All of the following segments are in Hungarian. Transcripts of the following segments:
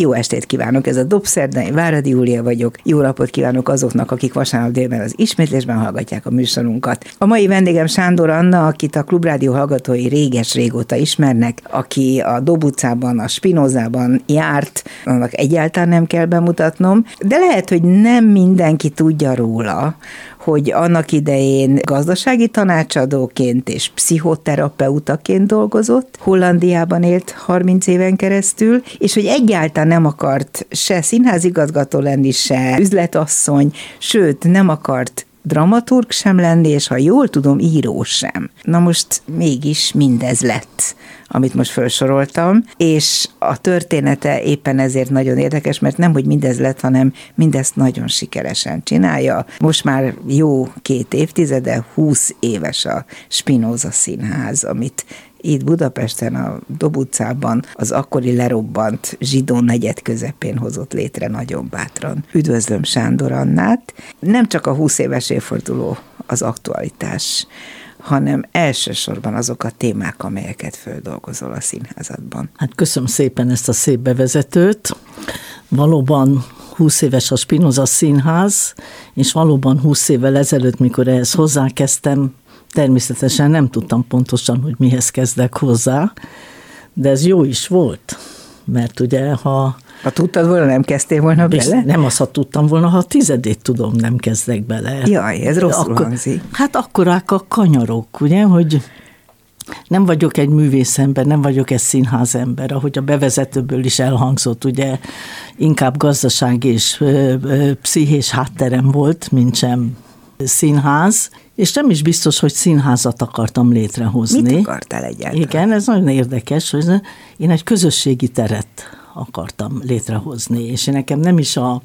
Jó estét kívánok, ez a Dobszerda, én Váradi Júlia vagyok. Jó napot kívánok azoknak, akik vasárnap délben az ismétlésben hallgatják a műsorunkat. A mai vendégem Sándor Anna, akit a Klubrádió hallgatói réges-régóta ismernek, aki a Dob utcában, a Spinozában járt, annak egyáltalán nem kell bemutatnom, de lehet, hogy nem mindenki tudja róla, hogy annak idején gazdasági tanácsadóként és pszichoterapeutaként dolgozott, Hollandiában élt 30 éven keresztül, és hogy egyáltalán nem akart se színházigazgató lenni, se üzletasszony, sőt nem akart dramaturg sem lenni, és ha jól tudom, író sem. Na most mégis mindez lett amit most felsoroltam, és a története éppen ezért nagyon érdekes, mert nem, hogy mindez lett, hanem mindezt nagyon sikeresen csinálja. Most már jó két évtizede, 20 éves a Spinoza Színház, amit itt Budapesten, a Dob utcában az akkori lerobbant zsidó negyed közepén hozott létre nagyon bátran. Üdvözlöm Sándor Annát. Nem csak a 20 éves évforduló az aktualitás, hanem elsősorban azok a témák, amelyeket földolgozol a színházadban. Hát köszönöm szépen ezt a szép bevezetőt. Valóban 20 éves a Spinoza Színház, és valóban 20 évvel ezelőtt, mikor ehhez hozzákezdtem, természetesen nem tudtam pontosan, hogy mihez kezdek hozzá, de ez jó is volt, mert ugye, ha ha tudtad volna, nem kezdtél volna bele? Nem azt, ha tudtam volna, ha a tizedét tudom, nem kezdek bele. Jaj, ez rosszul Akkor, hangzik. Hát akkorák a kanyarok, ugye, hogy nem vagyok egy művészember, nem vagyok egy színházember, ahogy a bevezetőből is elhangzott, ugye inkább gazdaság és pszichés hátterem volt, mint sem színház, és nem is biztos, hogy színházat akartam létrehozni. Mit akartál egyáltalán? Igen, ez nagyon érdekes, hogy én egy közösségi teret akartam létrehozni, és nekem nem is a,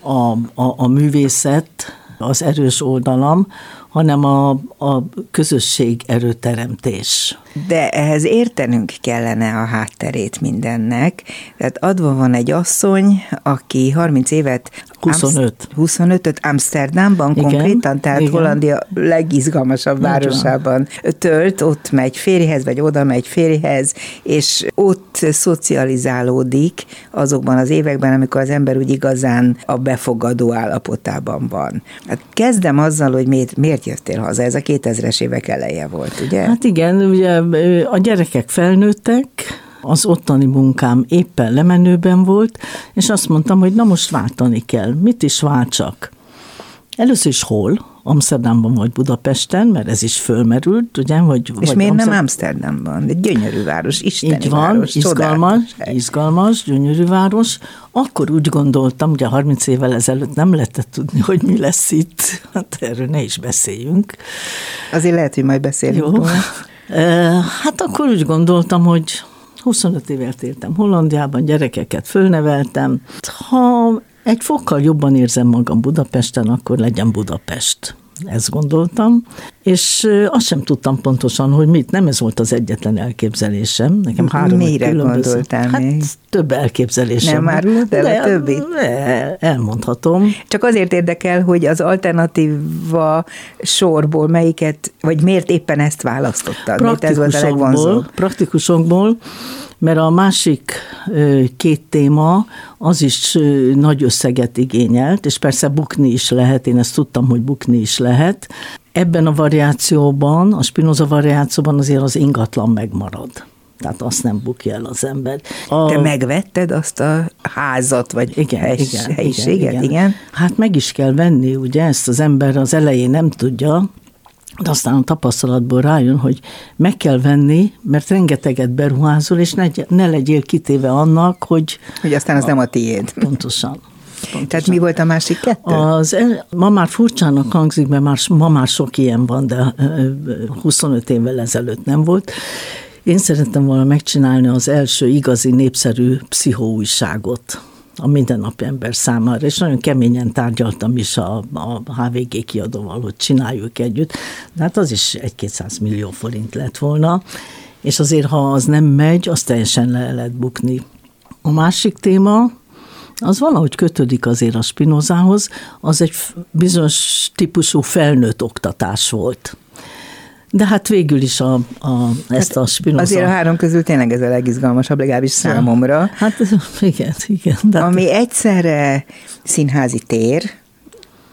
a, a, a művészet az erős oldalam, hanem a, a közösség erőteremtés. De ehhez értenünk kellene a hátterét mindennek. Tehát adva van egy asszony, aki 30 évet 25. 25-öt Amsterdamban igen, konkrétan, tehát igen. Hollandia legizgalmasabb városában tölt, ott megy férjhez, vagy oda megy férjhez, és ott szocializálódik azokban az években, amikor az ember úgy igazán a befogadó állapotában van. Hát kezdem azzal, hogy miért, miért jöttél haza, ez a 2000-es évek eleje volt, ugye? Hát igen, ugye a gyerekek felnőttek, az ottani munkám éppen lemenőben volt, és azt mondtam, hogy na most váltani kell. Mit is váltsak? Először is hol? Amsterdamban vagy Budapesten, mert ez is fölmerült, ugye? Vagy, És vagy miért Amsterdam... nem Amsterdamban? Egy gyönyörű város, isteni Így van, város, izgalmas, izgalmas, gyönyörű város. Akkor úgy gondoltam, ugye 30 évvel ezelőtt nem lehetett tudni, hogy mi lesz itt. Hát erről ne is beszéljünk. Azért lehet, hogy majd beszélünk. Jó. Hát akkor úgy gondoltam, hogy 25 évet éltem Hollandiában, gyerekeket fölneveltem. Ha egy fokkal jobban érzem magam Budapesten, akkor legyen Budapest. Ezt gondoltam, és azt sem tudtam pontosan, hogy mit. Nem ez volt az egyetlen elképzelésem. Nekem három Mire különböző, gondoltál hát, még? Több elképzelésem. Nem már de, de a többi? Elmondhatom. Csak azért érdekel, hogy az alternatíva sorból melyiket, vagy miért éppen ezt választottad? Miért ez volt a legvonzóbb? Praktikusokból, mert a másik két téma az is nagy összeget igényelt, és persze bukni is lehet, én ezt tudtam, hogy bukni is lehet. Ebben a variációban, a Spinoza variációban azért az ingatlan megmarad. Tehát azt nem bukja el az ember. A... Te megvetted azt a házat, vagy igen, hely, igen, helyiséget? Igen, igen. igen. Hát meg is kell venni, ugye ezt az ember az elején nem tudja, de aztán a tapasztalatból rájön, hogy meg kell venni, mert rengeteget beruházol, és ne, ne legyél kitéve annak, hogy... Hogy aztán az a, nem a tiéd. Pontosan. Pontosan. Tehát mi volt a másik kettő? Az ma már furcsának hangzik, mert már, ma már sok ilyen van, de 25 évvel ezelőtt nem volt. Én szerettem volna megcsinálni az első igazi népszerű pszichóújságot a mindennapi ember számára, és nagyon keményen tárgyaltam is a, a HVG kiadóval, hogy csináljuk együtt, de hát az is egy-kétszáz millió forint lett volna, és azért, ha az nem megy, az teljesen le lehet bukni. A másik téma, az valahogy kötődik azért a Spinozához, az egy bizonyos típusú felnőtt oktatás volt. De hát végül is a, a, ezt a Spinoza... Azért a három közül tényleg ez a legizgalmasabb, legalábbis számomra. Hát igen, igen. De ami egyszerre színházi tér,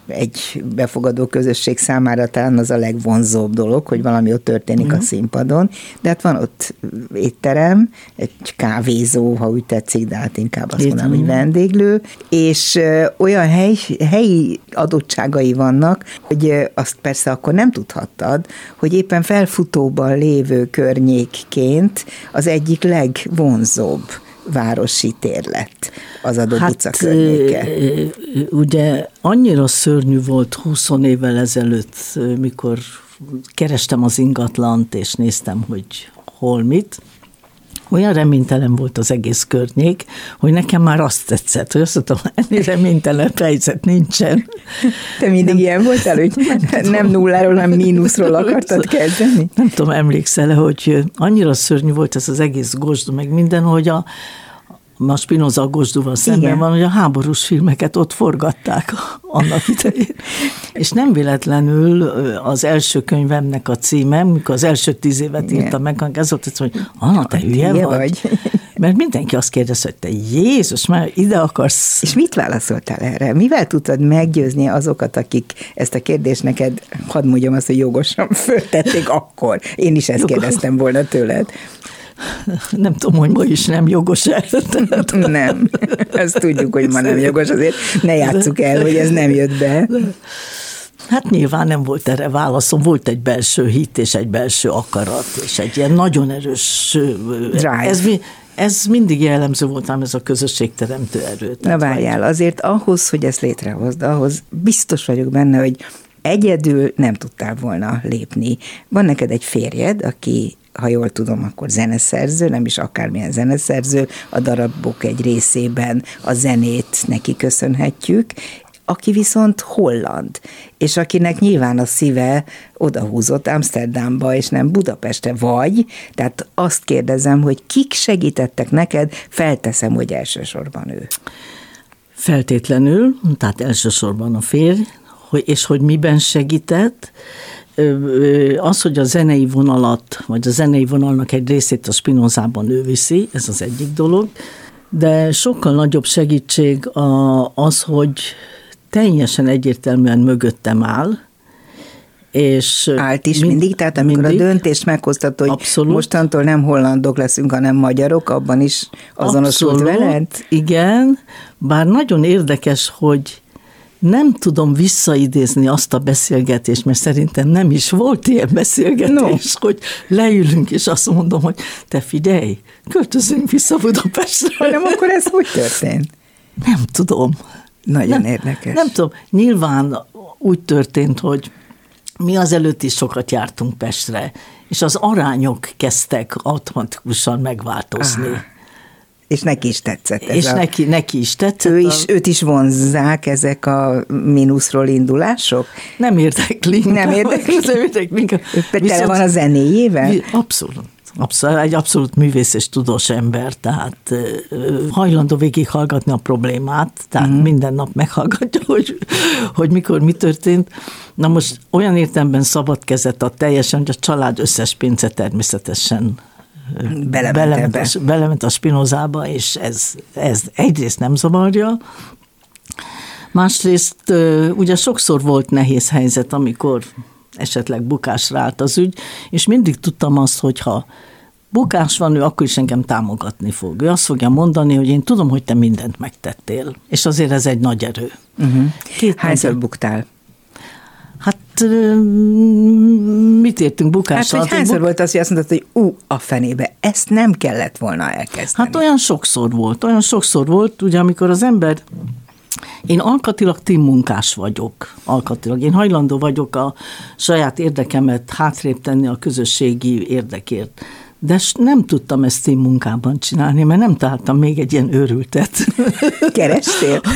egy befogadó közösség számára talán az a legvonzóbb dolog, hogy valami ott történik uh-huh. a színpadon, de hát van ott étterem, egy kávézó, ha úgy tetszik, de hát inkább azt mondom, hogy vendéglő, és olyan hely, helyi adottságai vannak, hogy azt persze akkor nem tudhattad, hogy éppen felfutóban lévő környékként az egyik legvonzóbb városi tér lett az adott hát, utca környéke. Ugye annyira szörnyű volt 20 évvel ezelőtt, mikor kerestem az ingatlant, és néztem, hogy hol mit, olyan reménytelen volt az egész környék, hogy nekem már azt tetszett, hogy azt mondtam, ennél reménytelen helyzet nincsen. Te mindig nem, ilyen voltál, hogy nem, nem nulláról, nem mínuszról akartad kezdeni? Nem tudom, emlékszel hogy annyira szörnyű volt ez az egész gosdu, meg minden, hogy a, a Spinoza Gosduval szemben Igen. van, hogy a háborús filmeket ott forgatták annak idején. És nem véletlenül az első könyvemnek a címe, mikor az első tíz évet Igen. írtam meg, ez volt, hogy Anna, te hülye vagy? vagy? Mert mindenki azt kérdezte, hogy te Jézus, már ide akarsz. És mit válaszoltál erre? Mivel tudtad meggyőzni azokat, akik ezt a kérdést neked, hadd mondjam azt, hogy jogosan föltették akkor? Én is ezt Jogos. kérdeztem volna tőled. Nem tudom, hogy ma is nem jogos -e. Nem, ezt tudjuk, hogy ma nem jogos, azért ne játsszuk el, hogy ez nem jött be. Hát nyilván nem volt erre válaszom, volt egy belső hit és egy belső akarat, és egy ilyen nagyon erős... Drive. Ez, ez mindig jellemző volt ám ez a közösségteremtő erő. Na várjál, azért ahhoz, hogy ezt létrehozd, ahhoz biztos vagyok benne, hogy egyedül nem tudtál volna lépni. Van neked egy férjed, aki ha jól tudom, akkor zeneszerző, nem is akármilyen zeneszerző, a darabok egy részében a zenét neki köszönhetjük, aki viszont holland, és akinek nyilván a szíve odahúzott Amsterdamba, és nem Budapeste vagy, tehát azt kérdezem, hogy kik segítettek neked, felteszem, hogy elsősorban ő. Feltétlenül, tehát elsősorban a férj, és hogy miben segített, az, hogy a zenei vonalat, vagy a zenei vonalnak egy részét a Spinozában ő viszi, ez az egyik dolog, de sokkal nagyobb segítség az, hogy teljesen egyértelműen mögöttem áll, és Állt is mind, mindig, tehát amikor mindig, a döntést meghoztat, hogy abszolút, mostantól nem hollandok leszünk, hanem magyarok, abban is azonosult abszolút, veled? Igen, bár nagyon érdekes, hogy nem tudom visszaidézni azt a beszélgetést, mert szerintem nem is volt ilyen beszélgetés, no. hogy leülünk, és azt mondom, hogy te figyelj, költözünk vissza Budapestre. Hanem akkor ez hogy történt? Nem tudom. Nagyon nem, érdekes. Nem tudom. Nyilván úgy történt, hogy mi azelőtt is sokat jártunk Pestre, és az arányok kezdtek automatikusan megváltozni. Ah. És neki is tetszett ez És a... neki, neki is tetszett. Ő is, a... Őt is vonzzák ezek a mínuszról indulások? Nem érdekli. Nem érdekli? Nem érdekli. Viszont... van a zenéjével? Abszolút. Abszolút, egy abszolút művész és tudós ember, tehát hajlandó végighallgatni a problémát, tehát uh-huh. minden nap meghallgatja, hogy, hogy mikor mi történt. Na most olyan értemben szabad kezet a teljesen, hogy a család összes pénze természetesen belement, belement, a, belement a spinozába, és ez, ez egyrészt nem zavarja, másrészt ugye sokszor volt nehéz helyzet, amikor esetleg bukásra állt az ügy, és mindig tudtam azt, hogyha bukás van, ő akkor is engem támogatni fog. Ő azt fogja mondani, hogy én tudom, hogy te mindent megtettél, és azért ez egy nagy erő. Uh-huh. Hányszor buktál? Hát mit értünk bukással? Hát, hogy hányszor buk... volt az, hogy azt mondtad, hogy ú, a fenébe, ezt nem kellett volna elkezdeni? Hát olyan sokszor volt, olyan sokszor volt, ugye amikor az ember én alkatilag munkás vagyok, alkatilag. Én hajlandó vagyok a saját érdekemet hátrébb tenni a közösségi érdekért. De nem tudtam ezt team munkában csinálni, mert nem találtam még egy ilyen őrültet. Kerestél?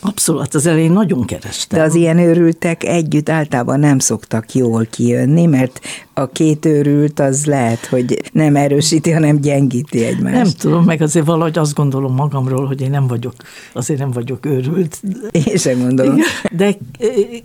Abszolút, az elején nagyon kerestem. De az ilyen őrültek együtt általában nem szoktak jól kijönni, mert a két őrült az lehet, hogy nem erősíti, hanem gyengíti egymást. Nem tudom, meg azért valahogy azt gondolom magamról, hogy én nem vagyok, azért nem vagyok őrült. Én sem gondolom. De eh,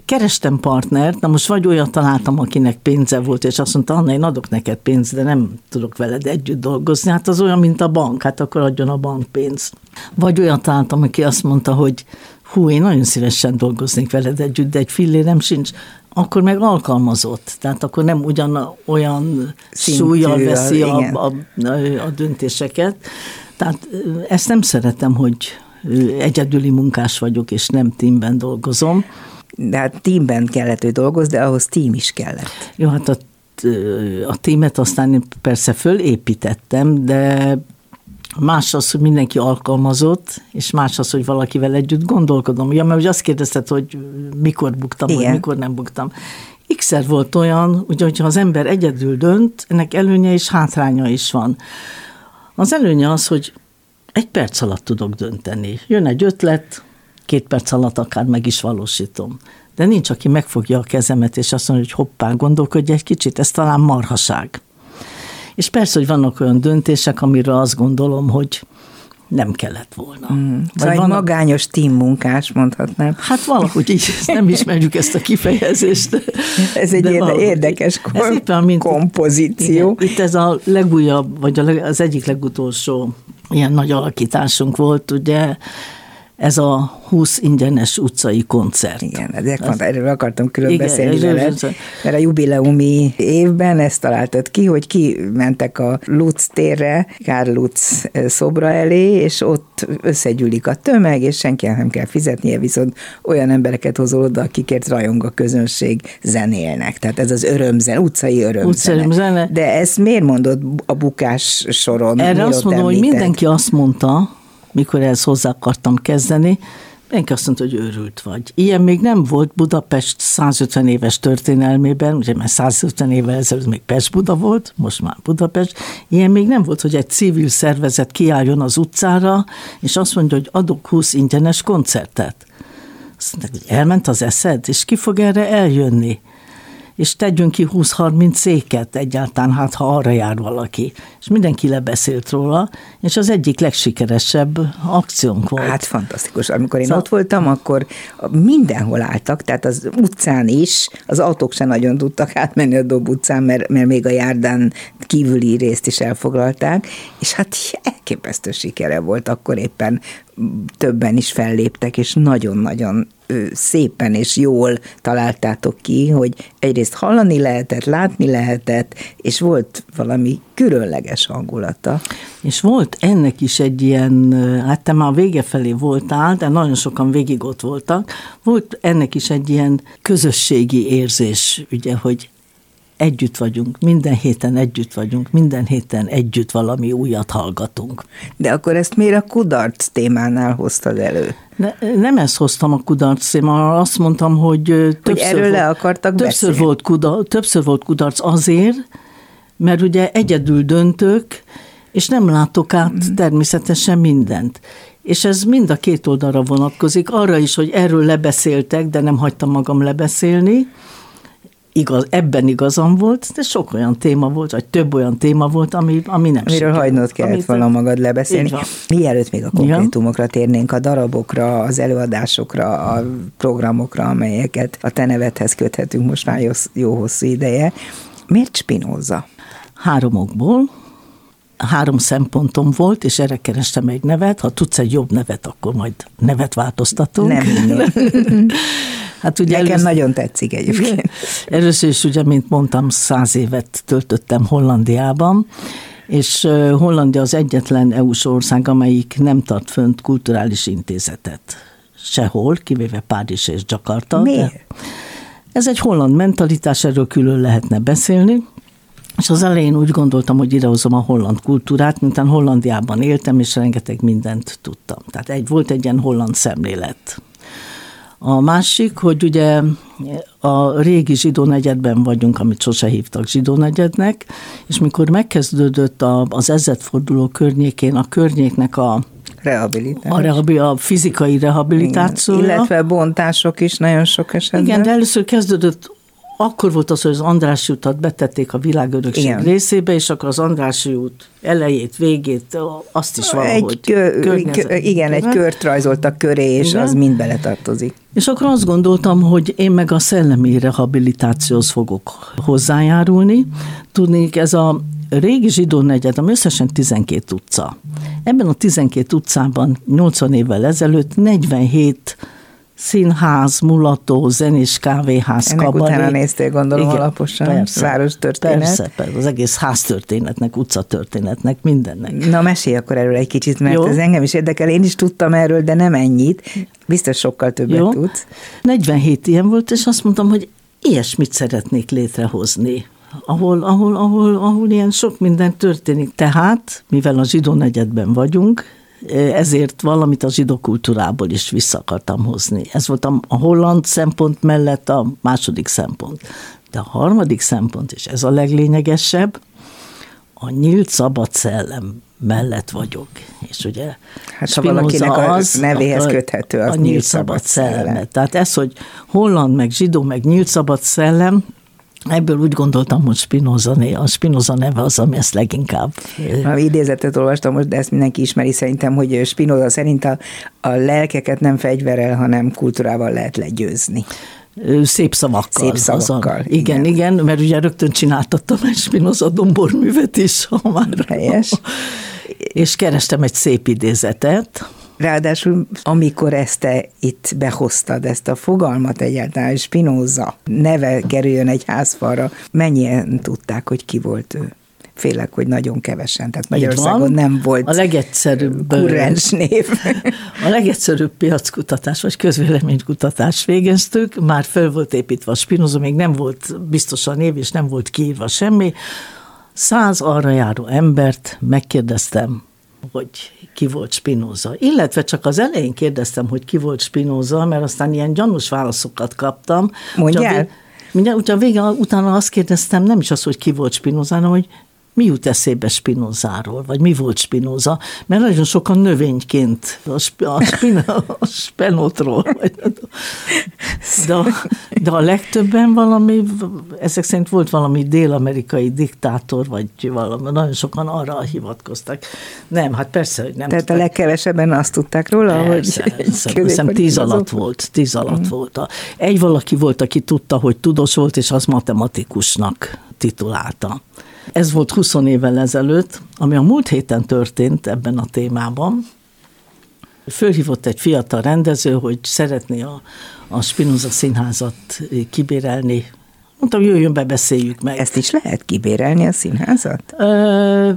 kerestem partnert, na most vagy olyat találtam, akinek pénze volt, és azt mondta, Anna, én adok neked pénzt, de nem tudok veled együtt dolgozni. Hát az olyan, mint a bank, hát akkor adjon a bank pénzt. Vagy olyat találtam, aki azt mondta, hogy hú, én nagyon szívesen dolgoznék veled együtt, de egy fillérem sincs, akkor meg alkalmazott, tehát akkor nem ugyan olyan súlyjal veszi a, a, a döntéseket. Tehát ezt nem szeretem, hogy egyedüli munkás vagyok, és nem teamben dolgozom. De hát teamben kellett, hogy dolgoz, de ahhoz team is kellett. Jó, hát a, a teamet aztán én persze fölépítettem, de Más az, hogy mindenki alkalmazott, és más az, hogy valakivel együtt gondolkodom. Ja, mert ugye azt kérdezted, hogy mikor buktam, Igen. vagy mikor nem buktam. x volt olyan, ugye, hogyha az ember egyedül dönt, ennek előnye és hátránya is van. Az előnye az, hogy egy perc alatt tudok dönteni. Jön egy ötlet, két perc alatt akár meg is valósítom. De nincs, aki megfogja a kezemet, és azt mondja, hogy hoppá, gondolkodj egy kicsit, ez talán marhaság. És persze, hogy vannak olyan döntések, amiről azt gondolom, hogy nem kellett volna. Mm. Vagy van magányos munkás, mondhatnám. Hát valahogy így, nem ismerjük ezt a kifejezést. Ez egy érde, érdekes kom- ez éppen, mint, kompozíció. Igen, itt ez a legújabb, vagy az egyik legutolsó ilyen nagy alakításunk volt, ugye ez a 20 ingyenes utcai koncert. Igen, ezért pont erről akartam külön igen, beszélni veled, mert a jubileumi évben ezt találtad ki, hogy kimentek a Lutz térre, Kár Lutz szobra elé, és ott összegyűlik a tömeg, és senki nem kell fizetnie, viszont olyan embereket hozol oda, akikért rajong a közönség, zenélnek. Tehát ez az örömzene, utcai örömzene. Utcai De ezt miért mondod a bukás soron? Erre azt mondom, említed? hogy mindenki azt mondta, mikor ehhez hozzá akartam kezdeni, Mindenki azt mondta, hogy őrült vagy. Ilyen még nem volt Budapest 150 éves történelmében, ugye mert 150 évvel ezelőtt még Pest-Buda volt, most már Budapest. Ilyen még nem volt, hogy egy civil szervezet kiálljon az utcára, és azt mondja, hogy adok 20 ingyenes koncertet. Azt mondták, hogy elment az eszed, és ki fog erre eljönni? És tegyünk ki 20-30 széket egyáltalán, hát ha arra jár valaki. És mindenki lebeszélt róla, és az egyik legsikeresebb akciónk volt. Hát fantasztikus. Amikor én szóval... ott voltam, akkor mindenhol álltak, tehát az utcán is, az autók sem nagyon tudtak átmenni a Dob utcán, mert, mert még a járdán kívüli részt is elfoglalták, és hát elképesztő sikere volt, akkor éppen többen is felléptek, és nagyon-nagyon szépen és jól találtátok ki, hogy egyrészt hallani lehetett, látni lehetett, és volt valami különleges hangulata. És volt ennek is egy ilyen, hát te már vége felé voltál, de nagyon sokan végig ott voltak, volt ennek is egy ilyen közösségi érzés, ugye, hogy együtt vagyunk, minden héten együtt vagyunk, minden héten együtt valami újat hallgatunk. De akkor ezt miért a kudarc témánál hoztad elő? Ne, nem ezt hoztam a kudarc témánál, azt mondtam, hogy többször, hogy erről volt, le akartak többször volt, kudarc, többször volt kudarc azért, mert ugye egyedül döntök, és nem látok át mm. természetesen mindent. És ez mind a két oldalra vonatkozik, arra is, hogy erről lebeszéltek, de nem hagytam magam lebeszélni, igaz, ebben igazam volt, de sok olyan téma volt, vagy több olyan téma volt, ami, ami nem Amiről hagynod kellett volna magad lebeszélni. Mielőtt még a konkrétumokra térnénk, a darabokra, az előadásokra, a programokra, amelyeket a te nevedhez köthetünk most már jó, jó hosszú ideje. Miért Spinoza? Három okból. Három szempontom volt, és erre kerestem egy nevet. Ha tudsz egy jobb nevet, akkor majd nevet változtatunk. Nem. Hát ugye Nekem először, nagyon tetszik egyébként. Először is ugye, mint mondtam, száz évet töltöttem Hollandiában, és Hollandia az egyetlen EU-s ország, amelyik nem tart fönt kulturális intézetet. Sehol, kivéve Párizs és Jakarta. Miért? Ez egy holland mentalitás, erről külön lehetne beszélni. És az elején úgy gondoltam, hogy idehozom a holland kultúrát, mintán Hollandiában éltem, és rengeteg mindent tudtam. Tehát egy, volt egy ilyen holland szemlélet. A másik, hogy ugye a régi zsidó negyedben vagyunk, amit sose hívtak zsidó negyednek, és mikor megkezdődött a, az ezredforduló környékén a környéknek a Rehabilitás. A, rehabi, a fizikai rehabilitáció. Illetve bontások is nagyon sok esetben. Igen, de először kezdődött akkor volt az, hogy az Andrássy utat betették a világörökség Igen. részébe, és akkor az Andrássy út elejét, végét, azt is valahogy. Egy kö, kö, igen, egy kört rajzoltak köré, és igen. az mind beletartozik. És akkor azt gondoltam, hogy én meg a szellemi rehabilitációhoz fogok hozzájárulni. Tudnék, ez a régi zsidó negyed, ami összesen 12 utca. Ebben a 12 utcában 80 évvel ezelőtt 47 színház, mulató, zenés kávéház, Ennek kabaré. utána néztél, gondolom, Igen, alaposan. Persze, város történet. Persze, persze, az egész háztörténetnek, utcatörténetnek, mindennek. Na, mesélj akkor erről egy kicsit, mert Jó. ez engem is érdekel. Én is tudtam erről, de nem ennyit. Biztos sokkal többet Jó. tudsz. 47 ilyen volt, és azt mondtam, hogy ilyesmit szeretnék létrehozni ahol, ahol, ahol, ahol ilyen sok minden történik. Tehát, mivel a zsidó negyedben vagyunk, ezért valamit a zsidó kultúrából is vissza akartam hozni. Ez volt a, a holland szempont mellett a második szempont. De a harmadik szempont, és ez a leglényegesebb, a nyílt szabad szellem mellett vagyok. És ugye hát ha valakinek az, a nevéhez köthető, az a nyílt szabad szellem. szellem. Tehát ez, hogy holland, meg zsidó, meg nyílt szabad szellem, Ebből úgy gondoltam, hogy Spinoza, a Spinoza neve az, ami ezt leginkább... A idézetet olvastam most, de ezt mindenki ismeri szerintem, hogy Spinoza szerint a, a lelkeket nem fegyverrel, hanem kultúrával lehet legyőzni. Szép szavakkal. Szép szavakkal. igen, igen, igen, mert ugye rögtön csináltattam egy Spinoza domborművet is, ha már... Helyes. És kerestem egy szép idézetet, Ráadásul, amikor ezt te itt behoztad, ezt a fogalmat egyáltalán, Spinoza neve kerüljön egy házfalra, mennyien tudták, hogy ki volt ő? Félek, hogy nagyon kevesen, tehát Magyarországon nem volt a legegyszerűbb kurrens név. A legegyszerűbb piackutatás vagy közvéleménykutatás végeztük, már föl volt építve a Spinoza, még nem volt biztosan név, és nem volt kiírva semmi. Száz arra járó embert megkérdeztem, hogy ki volt Spinoza. Illetve csak az elején kérdeztem, hogy ki volt Spinoza, mert aztán ilyen gyanús válaszokat kaptam. Mondjál? Mindjárt, a vége, utána azt kérdeztem, nem is az, hogy ki volt Spinoza, hanem hogy mi jut eszébe Spinozáról, vagy mi volt Spinoza, mert nagyon sokan növényként a, sp- a, spino, a spenotról, de, a, de a legtöbben valami, ezek szerint volt valami dél-amerikai diktátor, vagy valami, nagyon sokan arra hivatkoztak. Nem, hát persze, hogy nem Tehát tudták. a legkevesebben azt tudták róla, persze, hogy persze, hiszem tíz alatt volt, tíz alatt mm. volt. Egy valaki volt, aki tudta, hogy tudós volt, és az matematikusnak titulálta. Ez volt 20 évvel ezelőtt, ami a múlt héten történt ebben a témában. Fölhívott egy fiatal rendező, hogy szeretné a, a Spinoza színházat kibérelni. Mondtam, jöjjön be, beszéljük meg. Ezt is lehet kibérelni a színházat? Ö,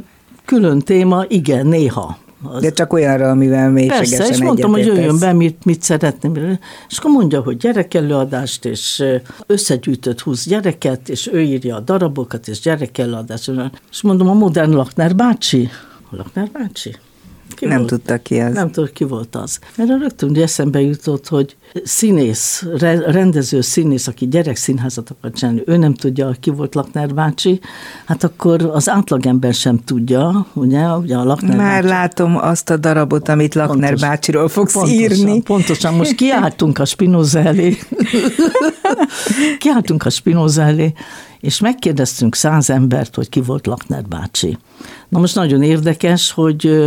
külön téma, igen, néha. Az... De csak olyanra, amivel mélységesen Persze, és mondtam, hogy jöjjön be, mit, mit szeretném. És akkor mondja, hogy gyerekelőadást, és összegyűjtött 20 gyereket, és ő írja a darabokat, és gyerekelőadást. És mondom, a modern Lakner bácsi. Lakner bácsi? Ki nem volt? tudta ki az. Nem tudta, ki volt az. Erre rögtön eszembe jutott, hogy színész, rendező színész, aki gyerekszínházat akar csinálni, ő nem tudja, ki volt Lakner bácsi, hát akkor az átlagember sem tudja, ugye, ugye a Lakner Már bácsi. látom azt a darabot, amit Lakner Pontos, bácsiról fogsz pontosan, írni. Pontosan, most kiálltunk a Spinoza elé. kiálltunk a Spinoza elé, és megkérdeztünk száz embert, hogy ki volt Lakner bácsi. Na most nagyon érdekes, hogy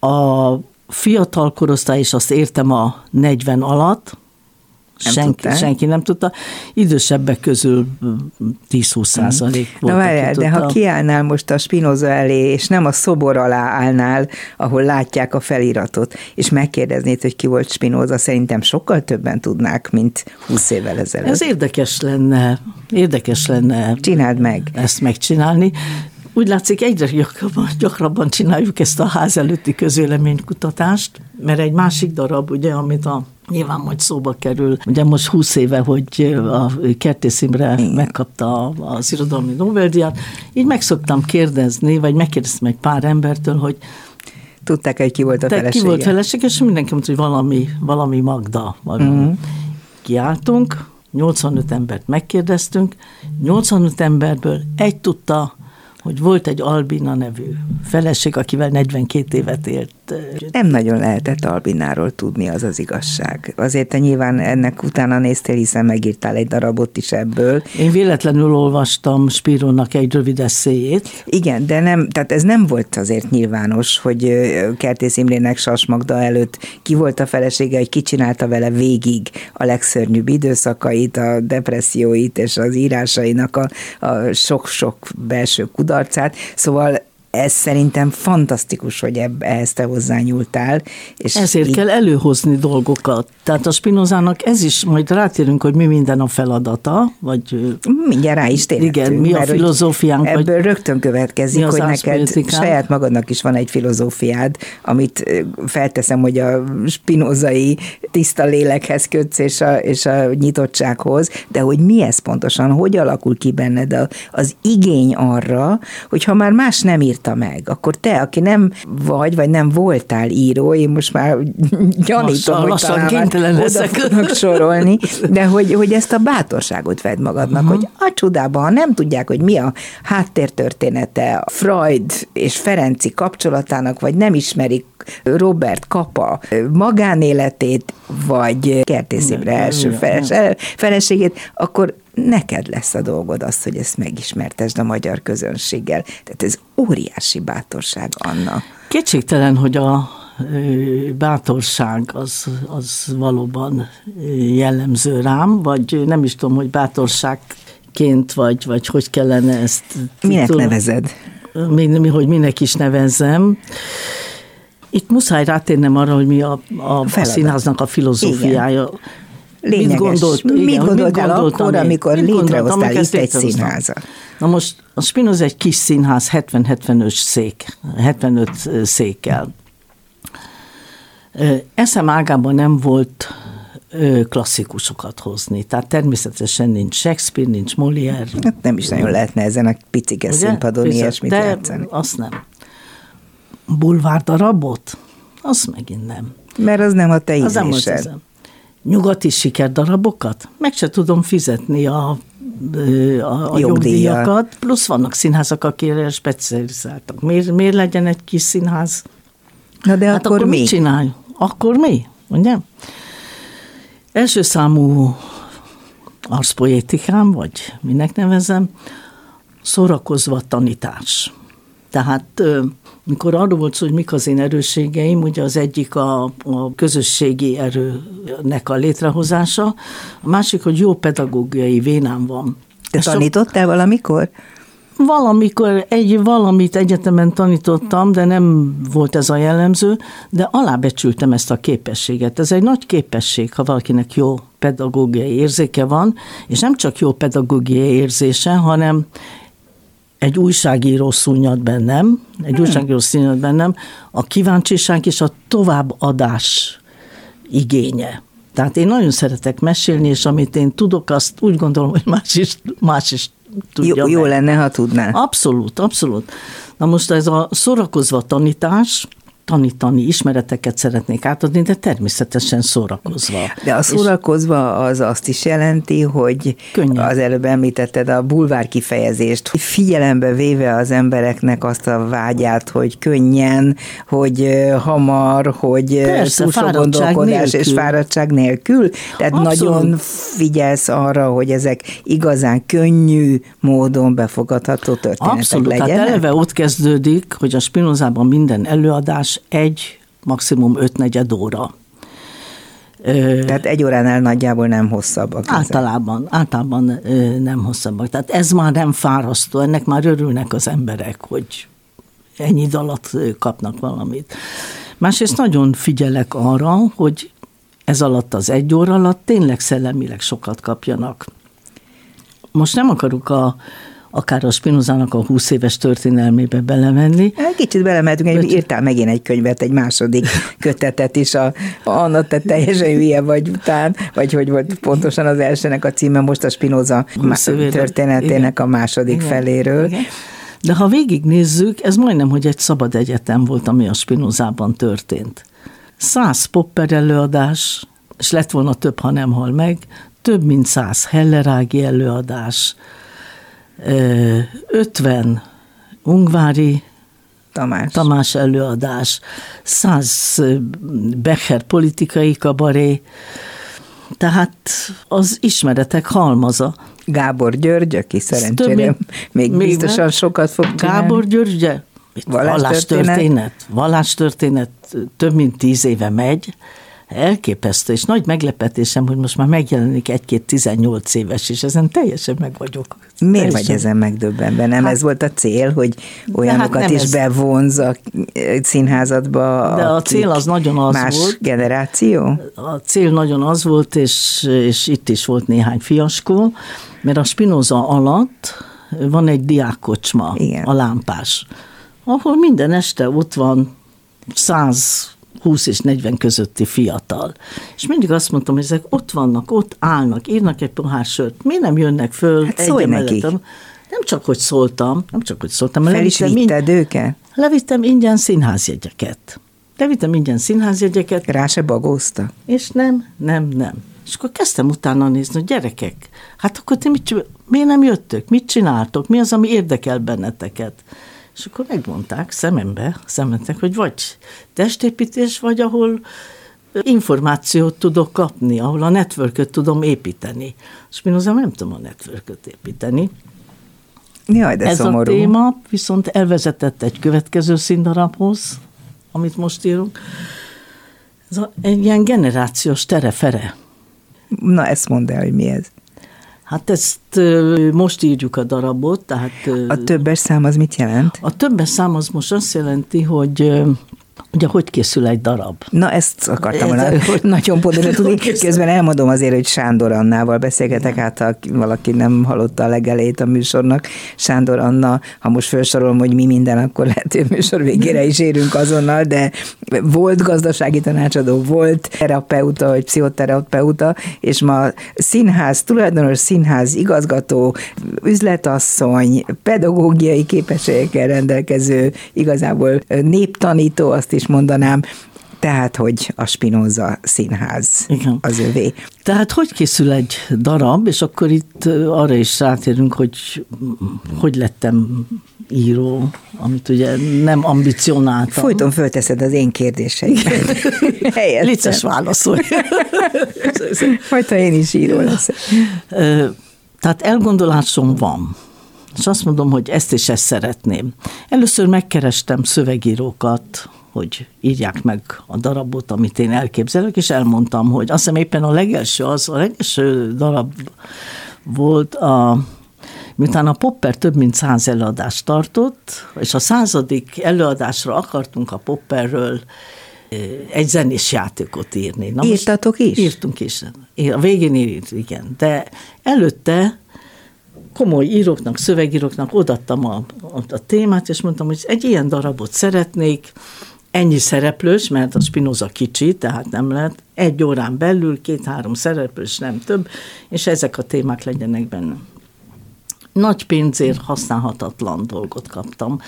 a fiatal korosztály, és azt értem a 40 alatt, nem senki, senki nem tudta. Idősebbek közül 10-20 százalék volt. Na várjál, de ha kiállnál most a Spinoza elé, és nem a szobor alá állnál, ahol látják a feliratot, és megkérdeznéd, hogy ki volt Spinoza, szerintem sokkal többen tudnák, mint 20 évvel ezelőtt. Ez érdekes lenne, érdekes lenne. Csináld meg. Ezt megcsinálni. Úgy látszik, egyre gyakrabban, gyakrabban csináljuk ezt a ház előtti közvéleménykutatást, mert egy másik darab, ugye, amit a Nyilván majd szóba kerül. Ugye most 20 éve, hogy a Kertész Imre megkapta az irodalmi Nobel-díjat, így meg szoktam kérdezni, vagy megkérdeztem egy pár embertől, hogy Tudták, hogy ki volt a felesége. Ki volt felesége, és mindenki mondta, hogy valami, valami Magda. Valami. Uh-huh. kiálltunk, 85 embert megkérdeztünk, 85 emberből egy tudta, hogy volt egy Albina nevű feleség, akivel 42 évet élt. Nem nagyon lehetett Albináról tudni, az az igazság. Azért te nyilván ennek utána néztél, hiszen megírtál egy darabot is ebből. Én véletlenül olvastam Spirónak egy rövid eszéjét. Igen, de nem, tehát ez nem volt azért nyilvános, hogy Kertész Imrének Sas Magda előtt ki volt a felesége, hogy ki csinálta vele végig a legszörnyűbb időszakait, a depresszióit és az írásainak a, a sok-sok belső kudarcát. Szóval ez szerintem fantasztikus, hogy ebb, ehhez te hozzányúltál. És Ezért így... kell előhozni dolgokat. Tehát a Spinozának ez is, majd rátérünk, hogy mi minden a feladata, vagy... Mindjárt rá is térhetünk. Igen, mi a filozófiánk. Ebből vagy rögtön következik, hogy neked saját magadnak is van egy filozófiád, amit felteszem, hogy a spinozai tiszta lélekhez kötsz és a, és a nyitottsághoz, de hogy mi ez pontosan, hogy alakul ki benned az igény arra, hogy ha már más nem ír írta meg, akkor te, aki nem vagy, vagy nem voltál író, én most már gyanítom, lassan, hogy lassan talán leszek. fognak sorolni, de hogy, hogy ezt a bátorságot vedd magadnak, uh-huh. hogy a csodában, ha nem tudják, hogy mi a háttértörténete Freud és Ferenci kapcsolatának, vagy nem ismerik Robert Kapa magánéletét, vagy Kertész Imre első feleségét, akkor neked lesz a dolgod az, hogy ezt megismertesd a magyar közönséggel. Tehát ez óriási bátorság, Anna. Kétségtelen, hogy a bátorság az, az valóban jellemző rám, vagy nem is tudom, hogy bátorságként, vagy, vagy hogy kellene ezt... Minek tudom, nevezed? Mi, mi, hogy minek is nevezzem. Itt muszáj rátérnem arra, hogy mi a, a, a színháznak a filozófiája. Igen. Lényeges. Mit, gondolt, igen, mit gondoltál mit akkor, én? amikor mit létrehoztál itt egy színházat? Na most a Spinoza egy kis színház, 70-75 szék, 75 székkel. Eszem ágában nem volt klasszikusokat hozni. Tehát természetesen nincs Shakespeare, nincs Molière. Hát nem is nagyon lehetne ezen a picike színpadon Bizony, ilyesmit de játszani. azt nem. Bulvárdarabot? Azt megint nem. Mert az nem a te ízlésed nyugati sikerdarabokat, meg se tudom fizetni a a, a jogdíjakat, plusz vannak színházak, akire specializáltak. Miért, miért legyen egy kis színház? Na de hát akkor, akkor mi? mit csinálj? Akkor mi? Ugye? Első számú arszpoétikám, vagy minek nevezem, szórakozva tanítás. Tehát mikor arról volt szó, hogy mik az én erősségeim, ugye az egyik a, a közösségi erőnek a létrehozása, a másik, hogy jó pedagógiai vénám van. Te tanítottál valamikor? Valamikor egy valamit egyetemen tanítottam, de nem volt ez a jellemző, de alábecsültem ezt a képességet. Ez egy nagy képesség, ha valakinek jó pedagógiai érzéke van, és nem csak jó pedagógiai érzése, hanem egy újságíró szúnyad bennem, egy hmm. újságíró szúnyad bennem, a kíváncsiság és a továbbadás igénye. Tehát én nagyon szeretek mesélni, és amit én tudok, azt úgy gondolom, hogy más is, más is tudja. Jó, jó lenne, ha tudná. Abszolút, abszolút. Na most ez a szórakozva tanítás, tanítani, ismereteket szeretnék átadni, de természetesen szórakozva. De a szórakozva az azt is jelenti, hogy Könnyen. az előbb említetted a bulvár kifejezést, hogy figyelembe véve az embereknek azt a vágyát, hogy könnyen, hogy hamar, hogy túlsó gondolkodás és fáradtság nélkül. Tehát Abszolút. nagyon figyelsz arra, hogy ezek igazán könnyű módon befogadható történetek Abszolút. legyenek. Tehát eleve ott kezdődik, hogy a Spinozában minden előadás egy, maximum ötnegyed óra. Tehát egy óránál nagyjából nem hosszabbak. Általában, általában nem hosszabbak. Tehát ez már nem fárasztó, ennek már örülnek az emberek, hogy ennyi idő alatt kapnak valamit. Másrészt nagyon figyelek arra, hogy ez alatt az egy óra alatt tényleg szellemileg sokat kapjanak. Most nem akarok a akár a Spinozának a 20 éves történelmébe belemenni. Kicsit belementünk, egy, írtál megint egy könyvet, egy második kötetet is, a, a Anna, te teljesen hülye vagy után, vagy hogy volt pontosan az elsőnek a címe, most a Spinoza történetének igen. a második igen. feléről. Igen. De ha végignézzük, ez majdnem, hogy egy szabad egyetem volt, ami a Spinozában történt. Száz popper előadás, és lett volna több, ha nem hal meg, több mint száz hellerági előadás, 50 ungvári Tamás. Tamás előadás, 100 Becher politikai kabaré, tehát az ismeretek halmaza. Gábor György, aki szerencsére még, még biztosan nem. sokat fog csinálni. Gábor György, vallástörténet, vallástörténet több mint tíz éve megy, elképesztő, és nagy meglepetésem, hogy most már megjelenik egy-két 18 éves, és ezen teljesen meg vagyok. Miért teljesen. vagy ezen megdöbbenve? Nem hát, ez volt a cél, hogy olyanokat hát is ez... bevonz a színházatba? De a cél az nagyon az más volt. generáció? A cél nagyon az volt, és, és itt is volt néhány fiaskó, mert a Spinoza alatt van egy diákkocsma, Igen. a lámpás, ahol minden este ott van száz 20 és 40 közötti fiatal. És mindig azt mondtam, hogy ezek ott vannak, ott állnak, írnak egy pohár sört, miért nem jönnek föl hát egy emeleten? Nem csak, hogy szóltam, nem csak, hogy szóltam. Fel is vitted őket? Levittem ingyen színházjegyeket. Levittem ingyen színházjegyeket. Rá se bagózta? És nem, nem, nem. És akkor kezdtem utána nézni, hogy gyerekek, hát akkor ti mit, miért nem jöttök? Mit csináltok? Mi az, ami érdekel benneteket? És akkor megmondták szemembe, szemetek, hogy vagy testépítés, vagy ahol információt tudok kapni, ahol a networköt tudom építeni. És én azért nem tudom a networköt építeni. Jaj, de Ez szomorú. a téma viszont elvezetett egy következő színdarabhoz, amit most írunk. Ez a, egy ilyen generációs terefere. Na, ezt mondd el, hogy mi ez. Hát ezt most írjuk a darabot, tehát... A többes szám az mit jelent? A többes szám az most azt jelenti, hogy Ugye, hogy készül egy darab? Na, ezt akartam volna hogy nagyon pontosan tudni. Közben elmondom azért, hogy Sándor Annával beszélgetek, hát ha valaki nem hallotta a legelét a műsornak. Sándor Anna, ha most felsorolom, hogy mi minden, akkor lehet, hogy a műsor végére is érünk azonnal, de volt gazdasági tanácsadó, volt terapeuta, vagy pszichoterapeuta, és ma színház, tulajdonos színház igazgató, üzletasszony, pedagógiai képességekkel rendelkező, igazából néptanító, azt is mondanám, tehát, hogy a Spinoza színház Igen. az övé. Tehát hogy készül egy darab, és akkor itt arra is rátérünk, hogy hogy lettem író, amit ugye nem ambicionáltam. Folyton fölteszed az én kérdéseimet. Licces válaszolj. Majd, ha én is író leszek. Tehát elgondolásom van és azt mondom, hogy ezt és ezt szeretném. Először megkerestem szövegírókat, hogy írják meg a darabot, amit én elképzelek, és elmondtam, hogy azt hiszem éppen a legelső, az a legelső darab volt a Miután a Popper több mint száz előadást tartott, és a századik előadásra akartunk a Popperről eh, egy zenés játékot írni. Na Írtatok is? Írtunk is. A végén írt, igen. De előtte komoly íróknak, szövegíróknak odattam a, a, a témát, és mondtam, hogy egy ilyen darabot szeretnék, ennyi szereplős, mert a Spinoza kicsi, tehát nem lehet, egy órán belül két-három szereplős, nem több, és ezek a témák legyenek benne. Nagy pénzért használhatatlan dolgot kaptam.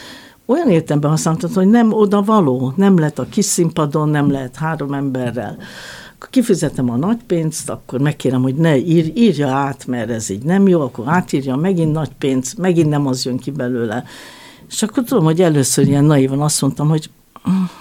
Olyan értemben használtam, hogy nem oda való, nem lehet a kis színpadon, nem lehet három emberrel kifizetem a nagy pénzt, akkor megkérem, hogy ne ír, írja át, mert ez így nem jó, akkor átírja, megint nagy pénz, megint nem az jön ki belőle. És akkor tudom, hogy először ilyen naivan azt mondtam, hogy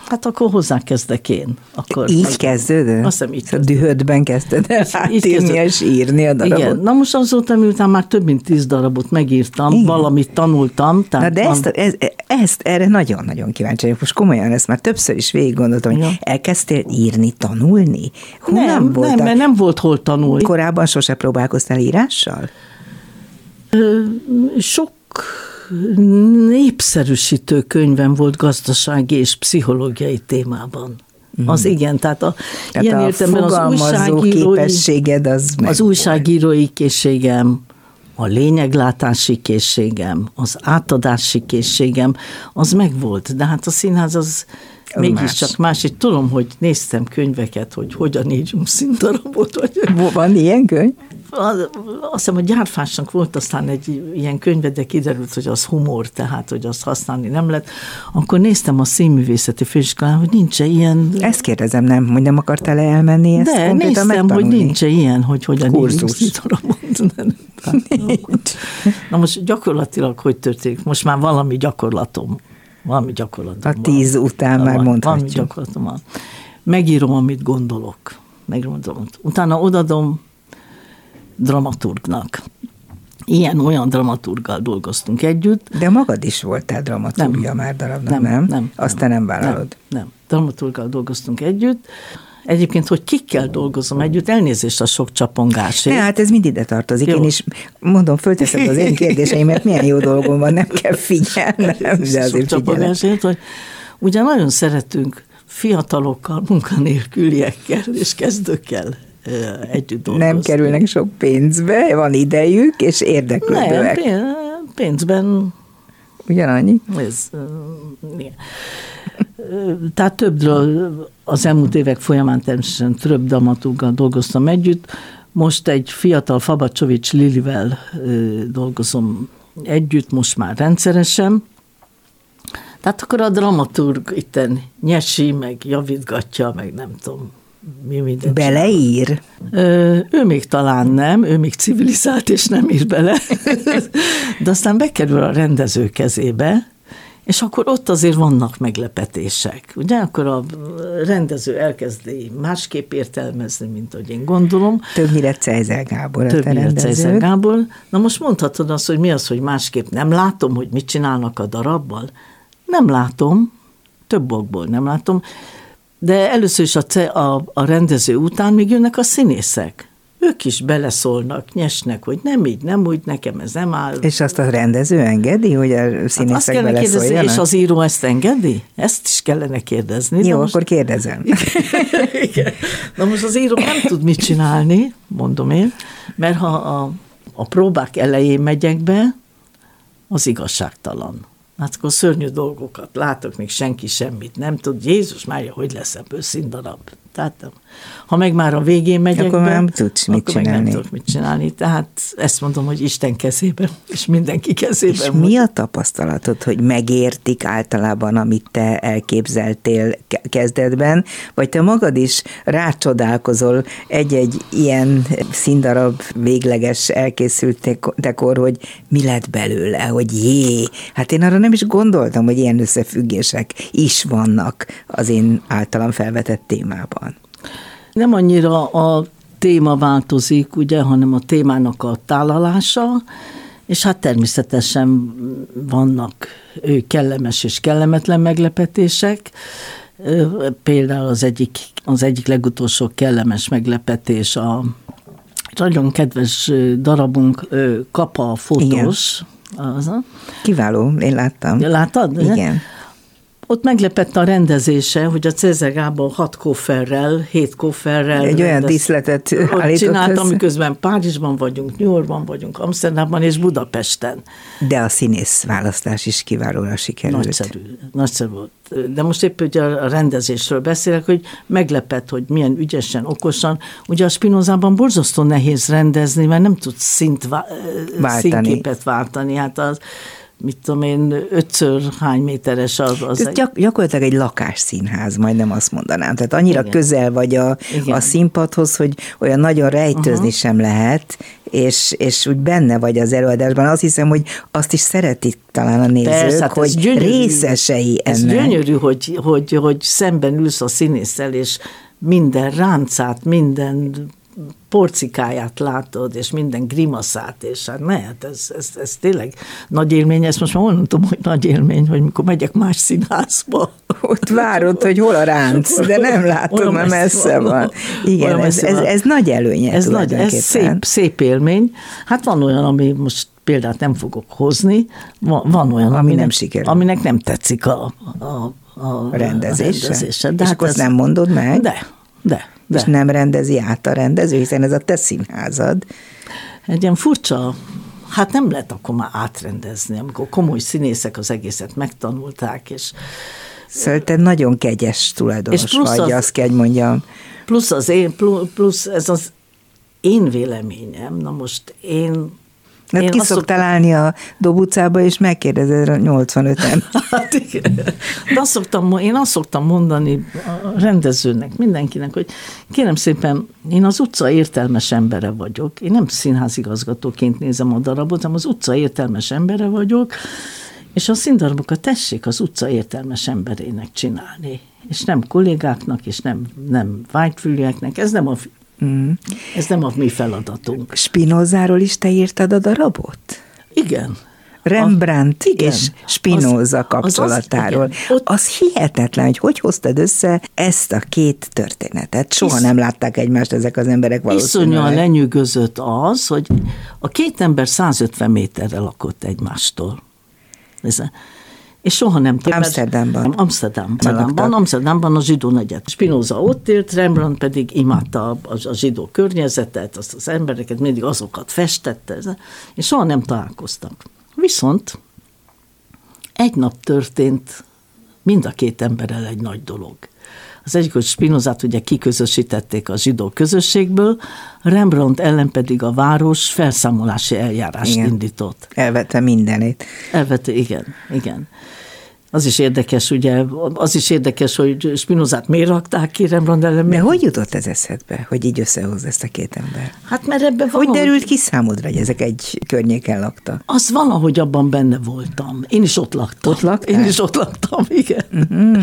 Hát akkor hozzákezdek én. Akkor így kezdődött? Azt hiszem így szóval Dühödben kezdted el átírni és írni a darabot? Igen. Na most azóta, miután már több mint tíz darabot megírtam, Igen. valamit tanultam. Tehát Na de van... ezt, ez, ezt, erre nagyon-nagyon kíváncsi vagyok. Most komolyan ezt már többször is végig gondoltam, hogy ja. elkezdtél írni, tanulni? Honnan nem, volt nem, a... mert nem volt hol tanulni. Korábban sose próbálkoztál írással? Ö, sok népszerűsítő könyvem volt gazdasági és pszichológiai témában. Mm. Az igen, tehát, a, tehát ilyen a értemben az újságírói, képességed az Az újságírói készségem, a lényeglátási készségem, az átadási készségem, az megvolt. De hát a színház az mégiscsak más. más. Tudom, hogy néztem könyveket, hogy hogyan írjunk színdarabot. Vagy... Van ilyen könyv? Azt hiszem, a gyárfásnak volt aztán egy ilyen könyve, de kiderült, hogy az humor, tehát, hogy azt használni nem lehet. Akkor néztem a színművészeti főiskolán, hogy nincs ilyen... Ezt kérdezem, nem, hogy nem akartál -e elmenni ezt De néztem, megtanulni? hogy nincs ilyen, hogy hogyan Kurzus. Nincs. Na most gyakorlatilag hogy történik? Most már valami gyakorlatom. Valami gyakorlatom A tíz van. után már mondhatjuk. Valami gyakorlatom van. Megírom, amit gondolok. Megmondom. Utána odadom dramaturgnak. Ilyen-olyan dramaturggal dolgoztunk együtt. De magad is voltál dramaturgia nem, már darabnak, nem? Nem, nem. Azt nem, te nem vállalod. Nem, nem. Dramaturggal dolgoztunk együtt. Egyébként, hogy kikkel dolgozom együtt, elnézést a sok csapongásért. Ne, hát ez mind ide tartozik. Jó. Én is mondom, fölteszed az én kérdéseimet, milyen jó dolgom van, nem kell figyelnem, de azért csapongásért, hogy ugye nagyon szeretünk fiatalokkal, munkanélküliekkel és kezdőkkel együtt dolgozni. Nem kerülnek sok pénzbe, van idejük, és érdeklődőek. Nem, pénzben Ugyanannyi? Ez, igen. Tehát több, az elmúlt évek folyamán természetesen több dramatúggal dolgoztam együtt. Most egy fiatal Fabacsovics Lilivel dolgozom együtt, most már rendszeresen. Tehát akkor a dramaturg itten nyesi, meg javítgatja, meg nem tudom, mi mindent Beleír? Ö, ő még talán nem, ő még civilizált és nem ír bele, de aztán bekerül a rendező kezébe, és akkor ott azért vannak meglepetések. Ugye akkor a rendező elkezdi másképp értelmezni, mint ahogy én gondolom. Többnyire Cejzel Gábor a Többnyire Cejzel Gábor. Na most mondhatod azt, hogy mi az, hogy másképp nem látom, hogy mit csinálnak a darabbal? Nem látom, több okból nem látom. De először is a, a, a rendező után még jönnek a színészek. Ők is beleszólnak, nyesnek, hogy nem így, nem úgy, nekem ez nem áll. És azt a rendező engedi, hogy a színészek hát azt kellene kérdezni, és az író ezt engedi? Ezt is kellene kérdezni. Jó, most... akkor kérdezem. Igen. Na most az író nem tud mit csinálni, mondom én, mert ha a, a próbák elején megyek be, az igazságtalan. Hát akkor szörnyű dolgokat látok, még senki semmit nem tud. Jézus Mária, hogy lesz ebből színdarab? Tehát ha meg már a végén megyek akkor be, nem tudsz mit akkor csinálni. meg nem tudok mit csinálni. Tehát ezt mondom, hogy Isten kezében, és mindenki kezében. És mi a tapasztalatod, hogy megértik általában, amit te elképzeltél kezdetben, vagy te magad is rácsodálkozol egy-egy ilyen színdarab végleges elkészültekor, hogy mi lett belőle, hogy jé, hát én arra nem is gondoltam, hogy ilyen összefüggések is vannak az én általam felvetett témában. Nem annyira a téma változik, ugye, hanem a témának a tálalása, és hát természetesen vannak kellemes és kellemetlen meglepetések. Például az egyik, az egyik legutolsó kellemes meglepetés a nagyon kedves darabunk Kapa fotós. Az, Kiváló, én láttam. Láttad? Igen. Ott meglepette a rendezése, hogy a Cézár Gábor hat kofferrel, hét kofferrel. Egy olyan díszletet állított csináltam, miközben Párizsban vagyunk, New Yorkban vagyunk, Amsterdamban és Budapesten. De a színész választás is kiválóan sikerült. Nagyszerű, nagyszerű volt. De most épp hogy a rendezésről beszélek, hogy meglepett, hogy milyen ügyesen, okosan. Ugye a Spinozában borzasztó nehéz rendezni, mert nem tudsz szint, váltani. színképet váltani. Hát az, mit tudom én, ötször hány méteres az. az Ez gyak, gyakorlatilag egy lakásszínház, majdnem azt mondanám. Tehát annyira Igen. közel vagy a, a színpadhoz, hogy olyan nagyon rejtőzni uh-huh. sem lehet, és, és úgy benne vagy az előadásban. Azt hiszem, hogy azt is szeretik talán a nézők, Persze, hát hogy gyönyörű, részesei ennek. Ez gyönyörű, hogy, hogy, hogy szemben ülsz a színésszel, és minden ráncát, minden porcikáját látod, és minden grimaszát, és hát ne, hát ez, ez, ez tényleg nagy élmény, ezt most már mondtam, hogy nagy élmény, hogy mikor megyek más színházba. Ott várod, hogy hol a ránc, de nem látod, mert messze van. van. Igen, ez, ez, ez nagy előnye ez, nagy, ez szép, szép élmény. Hát van olyan, ami most példát nem fogok hozni, van, van olyan, ami aminek, nem sikerül. aminek nem tetszik a, a, a, rendezése. a rendezése. De és hát akkor ez, nem mondod meg? De, de. De. És nem rendezi át a rendező, hiszen ez a te színházad. Egy ilyen furcsa, hát nem lehet akkor már átrendezni, amikor komoly színészek az egészet megtanulták, és Szóval te nagyon kegyes tulajdonos és vagy, az, azt kell, mondjam. Plusz az én, plusz ez az én véleményem, na most én Hát én ki szoktál állni a Dob utcába, és megkérdezed a 85 em Hát igen. De azt szoktam, én azt szoktam mondani a rendezőnek, mindenkinek, hogy kérem szépen, én az utca értelmes embere vagyok. Én nem színházigazgatóként nézem a darabot, hanem az utca értelmes embere vagyok, és a színdarabokat tessék az utca értelmes emberének csinálni. És nem kollégáknak, és nem, nem vágyfülűeknek. Ez nem a Mm. Ez nem a mi feladatunk. Spinozáról is te írtad a darabot? Igen. Rembrandt a, igen, és Spinoza kapcsolatáról. Az, az, ott, az hihetetlen, hogy hogy hoztad össze ezt a két történetet. Soha is, nem látták egymást ezek az emberek valószínűleg. Iszonyúan lenyűgözött az, hogy a két ember 150 méterre lakott egymástól. Ez, és soha nem többet. Amsterdamban. Amsterdamban. Amsterdamban, Amsterdamban a zsidó negyed. Spinoza ott élt, Rembrandt pedig imádta a, a zsidó környezetet, azt az embereket, mindig azokat festette, és soha nem találkoztak. Viszont egy nap történt mind a két emberrel egy nagy dolog. Az egyik, hogy Spinozát ugye kiközösítették a zsidó közösségből, Rembrandt ellen pedig a város felszámolási eljárást igen. indított. Elvette mindenét. Elvette, igen, igen. Az is érdekes, ugye, az is érdekes, hogy Spinozát miért rakták ki Rembrandt ellen. De hogy jutott ez eszedbe, hogy így összehoz ezt a két ember? Hát mert ebben Hogy valahogy... derült ki számodra, hogy ezek egy környéken laktak? Az valahogy abban benne voltam. Én is ott laktam. Ott laktál? Én is ott laktam, igen. Mm-hmm.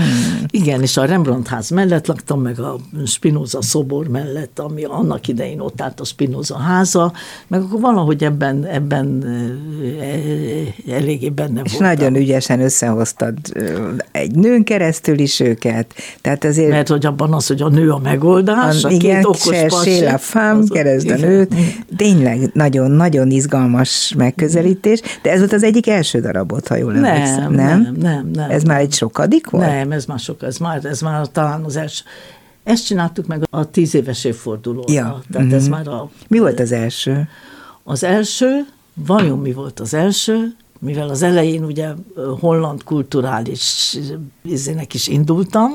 Igen, és a Rembrandt ház mellett laktam, meg a Spinoza szobor mellett, ami annak idején ott állt a Spinoza háza, meg akkor valahogy ebben, ebben eléggé benne és voltam. És nagyon ügyesen összehoztad egy nőn keresztül is őket. Tehát azért... Mert hogy abban az, hogy a nő a megoldás, a, a igen, két okos Séla Fám, keresd a nőt. Tényleg nagyon-nagyon izgalmas megközelítés, de ez volt az egyik első darabot, ha jól nem, emlékszem, nem? Nem, nem, nem. Ez már egy sokadik volt? Nem, ez már sok, ez már, ez már talán az első. Ezt csináltuk meg a tíz éves évfordulóra. Ja. Tehát mm-hmm. ez mhm. már a... Mi volt az első? Az első, vajon mi volt az első? Mivel az elején ugye holland kulturális izének is indultam,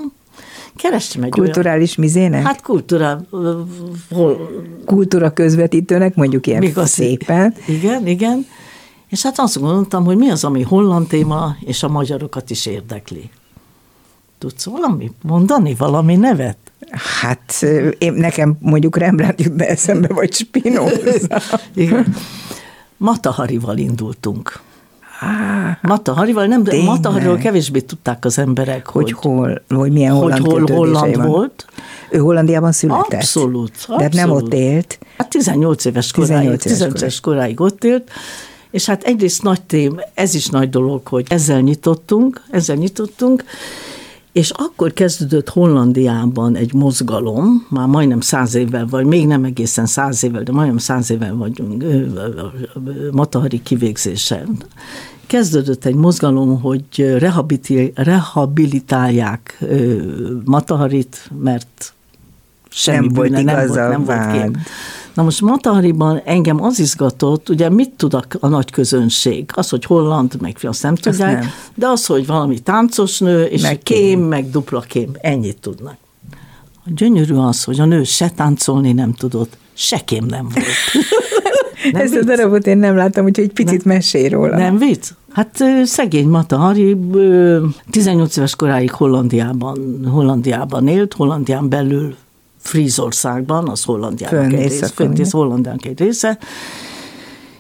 kerestem egy Kulturális olyan, mizének? Hát kultúra... Hol, Kultúra közvetítőnek, mondjuk ilyen Még szépen. Igen, igen. És hát azt gondoltam, hogy mi az, ami holland téma, és a magyarokat is érdekli. Tudsz valami mondani, valami nevet? Hát én, nekem mondjuk Rembrandt jutna eszembe, vagy Spinoza. Igen. Mataharival indultunk. Mata Harival, nem, de Mata Harival kevésbé tudták az emberek, hogy, hogy hol, hogy milyen holland, hogy hol holland van. volt. Ő Hollandiában született? Abszolút. abszolút. De hát nem ott élt? Hát 18 éves koráig, 18 éves 18 éves koráig ott élt, és hát egyrészt nagy tém, ez is nagy dolog, hogy ezzel nyitottunk, ezzel nyitottunk, és akkor kezdődött Hollandiában egy mozgalom, már majdnem száz évvel, vagy még nem egészen száz évvel, de majdnem száz évvel vagyunk Matahari kivégzésen kezdődött egy mozgalom, hogy rehabilitálják Mataharit, mert semmi nem volt bűne, nem volt, nem volt kép. Na most Matahariban engem az izgatott, ugye mit tud a, nagy közönség? Az, hogy holland, meg azt nem tudják, nem. de az, hogy valami táncos nő, és meg kém, kém, meg dupla kém, ennyit tudnak. A gyönyörű az, hogy a nő se táncolni nem tudott, se kém nem volt. Nem Ezt vicc? a darabot én nem láttam, úgyhogy egy picit nem, mesélj róla. Nem vicc? Hát szegény Mata Hari 18 éves koráig Hollandiában, Hollandiában élt, Hollandián belül Frízországban, az Hollandiának egy része, fönt Hollandiának egy része,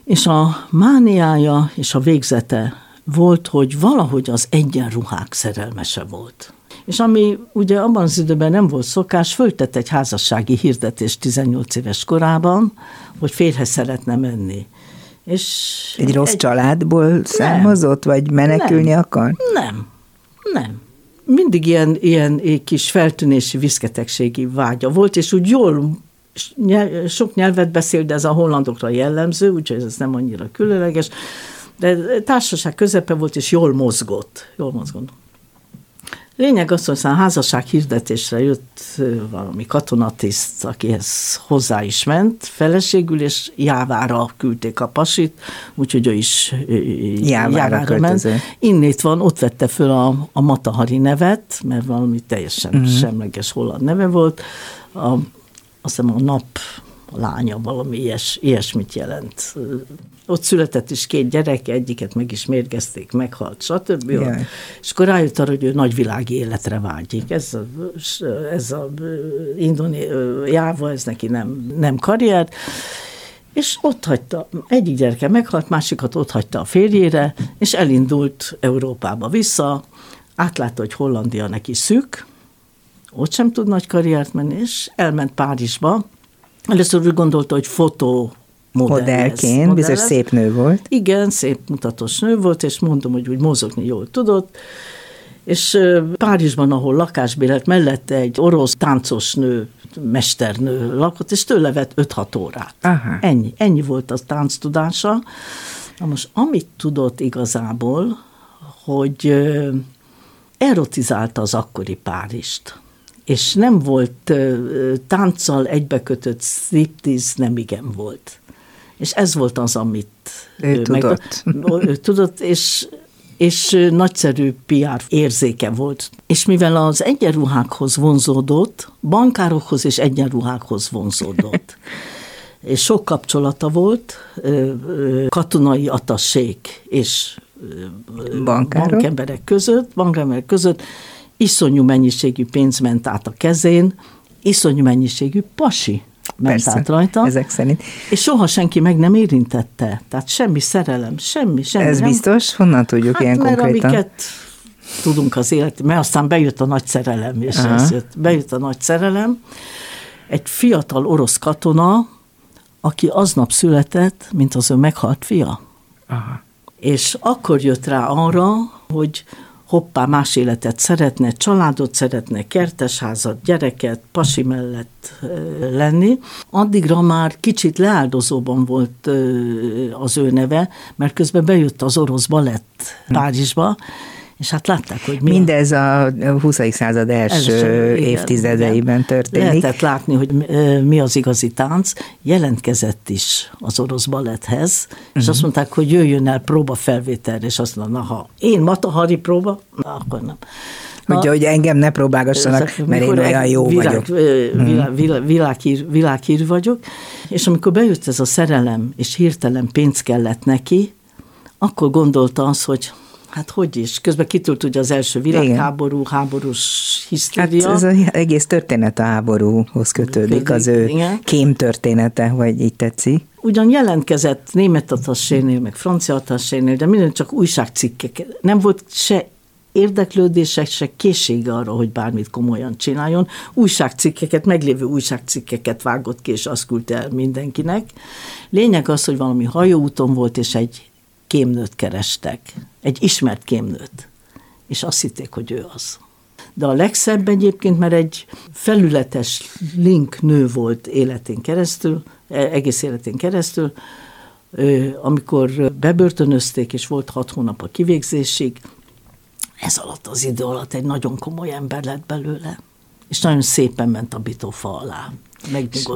és a mániája és a végzete volt, hogy valahogy az egyenruhák szerelmese volt. És ami ugye abban az időben nem volt szokás, föltett egy házassági hirdetést 18 éves korában, hogy férhez szeretne menni. És egy rossz egy... családból származott, vagy menekülni nem, akar? Nem, nem. Mindig ilyen, ilyen kis feltűnési viszketegségi vágya volt, és úgy jól sok nyelvet beszél, de ez a hollandokra jellemző, úgyhogy ez nem annyira különleges, de társaság közepe volt, és jól mozgott. Jól mozgott. Lényeg az, hogy a házasság hirdetésre jött valami katonatiszt, akihez hozzá is ment, feleségül, és Jávára küldték a pasit, úgyhogy ő is Jávára, Jávára ment. Innét van, ott vette föl a, a Matahari nevet, mert valami teljesen uh-huh. semleges holland neve volt. A, azt hiszem a nap lánya valami ilyes, ilyesmit jelent. Ott született is két gyerek, egyiket meg is mérgezték, meghalt, stb. Jaj. És akkor rájött arra, hogy ő nagyvilági életre vágyik. Ez a, ez a indoni jáva, ez neki nem, nem karrier. És ott hagyta, egyik gyereke meghalt, másikat ott hagyta a férjére, és elindult Európába vissza, átlátta, hogy Hollandia neki szűk, ott sem tud nagy karriert menni, és elment Párizsba. Először úgy gondolta, hogy fotó modellként, biztos szép nő volt. Igen, szép mutatós nő volt, és mondom, hogy úgy mozogni jól tudott. És Párizsban, ahol lakásbélet mellette egy orosz táncos nő, mesternő lakott, és tőle vett 5-6 órát. Aha. Ennyi, ennyi volt a tánc tudása. Na most, amit tudott igazából, hogy erotizálta az akkori Párizst és nem volt tánccal egybekötött striptease, nem igen volt. És ez volt az, amit ő, ő tudott. Meg, ő tudott, és és nagyszerű PR érzéke volt. És mivel az egyenruhákhoz vonzódott, bankárokhoz és egyenruhákhoz vonzódott. és sok kapcsolata volt, katonai atassék és Bankárok? bankemberek között, bankemberek között, iszonyú mennyiségű pénz ment át a kezén, iszonyú mennyiségű pasi ment Persze, át rajta. ezek szerint. És soha senki meg nem érintette. Tehát semmi szerelem, semmi, semmi. Ez nem. biztos? Honnan tudjuk hát, ilyen mert konkrétan? amiket tudunk az élet, mert aztán bejött a nagy szerelem, és Aha. ez jött, bejött a nagy szerelem. Egy fiatal orosz katona, aki aznap született, mint az ő meghalt fia. Aha. És akkor jött rá arra, hogy hoppá, más életet szeretne, családot szeretne, kertesházat, gyereket, pasi mellett lenni. Addigra már kicsit leáldozóban volt az ő neve, mert közben bejött az orosz balett Párizsba, és hát látták, hogy mi Mindez a 20. század első évtizedeiben igen. történik. Lehetett látni, hogy mi az igazi tánc. Jelentkezett is az orosz baletthez, és Mhm. azt mondták, hogy jöjjön el próbafelvételre, és azt mondta, na ha én Matahari próba, na akkor nem. Na, Hogy, hogy engem ne próbálgassanak, ezek, mert én olyan jó világ, vagyok. Mhm. Világ, világ, világhír, világhír vagyok, és amikor bejött ez a szerelem, és hirtelen pénz kellett neki, akkor gondolta az, hogy hát hogy is, közben kitült ugye az első világháború, háborús Hát hisztéria. ez az egész történet a háborúhoz kötődik, az ő Igen. kém története, vagy így tetszik. Ugyan jelentkezett német atassénél, meg francia atassénél, de minden csak újságcikkek. Nem volt se érdeklődése, se készsége arra, hogy bármit komolyan csináljon. Újságcikkeket, meglévő újságcikkeket vágott ki, és azt küldte el mindenkinek. Lényeg az, hogy valami hajóúton volt, és egy kémnőt kerestek. Egy ismert kémnőt. És azt hitték, hogy ő az. De a legszebb egyébként, mert egy felületes link nő volt életén keresztül, e- egész életén keresztül, amikor bebörtönözték, és volt hat hónap a kivégzésig, ez alatt az idő alatt egy nagyon komoly ember lett belőle, és nagyon szépen ment a bitófa alá.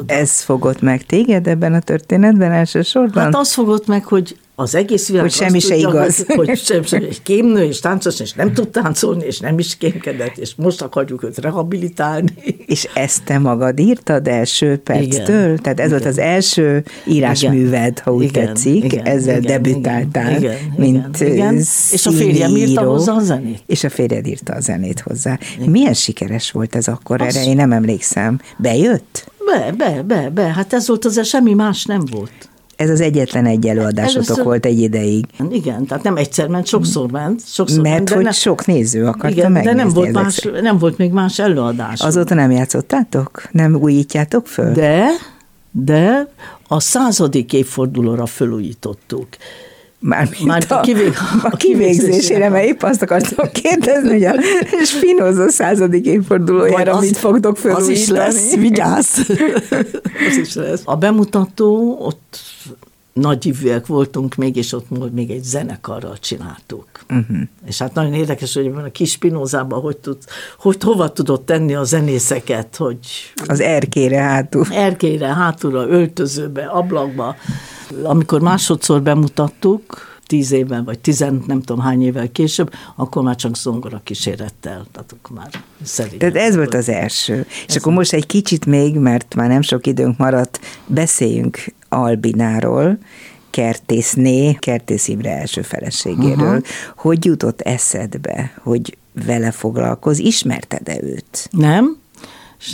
Ez fogott meg téged ebben a történetben elsősorban? Hát az fogott meg, hogy az egész világ Hogy semmi se tudja, igaz. Hogy, hogy sem, sem, egy kémnő és táncos, és nem tud táncolni, és nem is kémkedett, és most akarjuk őt rehabilitálni. És ezt te magad írtad első perctől? Igen. Tehát ez volt Igen. az első írásműved, ha úgy Igen, tetszik, igen, ezzel igen, debütáltál, igen, mint igen, igen. És a férjem írta hozzá a zenét. És a férjed írta a zenét hozzá. Milyen sikeres volt ez akkor? Az- Erre én nem emlékszem. Bejött? Be, be, be, be, hát ez volt az, semmi más nem volt. Ez az egyetlen egy előadásotok Először- volt egy ideig. Igen, tehát nem egyszer ment, sokszor ment. Sokszor ment, Mert de hogy nem, sok néző akarta igen, de megnézni nem volt, más, szerint. nem volt még más előadás. Azóta nem játszottátok? Nem újítjátok föl? De, de a századik évfordulóra felújítottuk. Mármint Már a, a kivég- a a kivégzésére, mert épp azt akartam kérdezni, hogy a Spinoza századik évfordulójára Majd mit fogtok Az is felújítani. lesz, vigyázz! az is lesz. A bemutató, ott nagy ívűek voltunk még, és ott még egy zenekarral csináltuk. Uh-huh. És hát nagyon érdekes, hogy a kis Spinozában hogy, tud, hogy hova tudott tenni a zenészeket, hogy Az erkére hátul. erkélyre, hátulra, öltözőbe, ablakba. Amikor másodszor bemutattuk, tíz évvel, vagy tizen nem tudom hány évvel később, akkor már csak zongora kísérettel, tehát akkor már szerint. Tehát ez volt az első. Ez És akkor most egy kicsit még, mert már nem sok időnk maradt, beszéljünk Albináról, kertészné, Kertész Imre első feleségéről. Uh-huh. Hogy jutott eszedbe, hogy vele foglalkoz? Ismerted-e őt? Nem,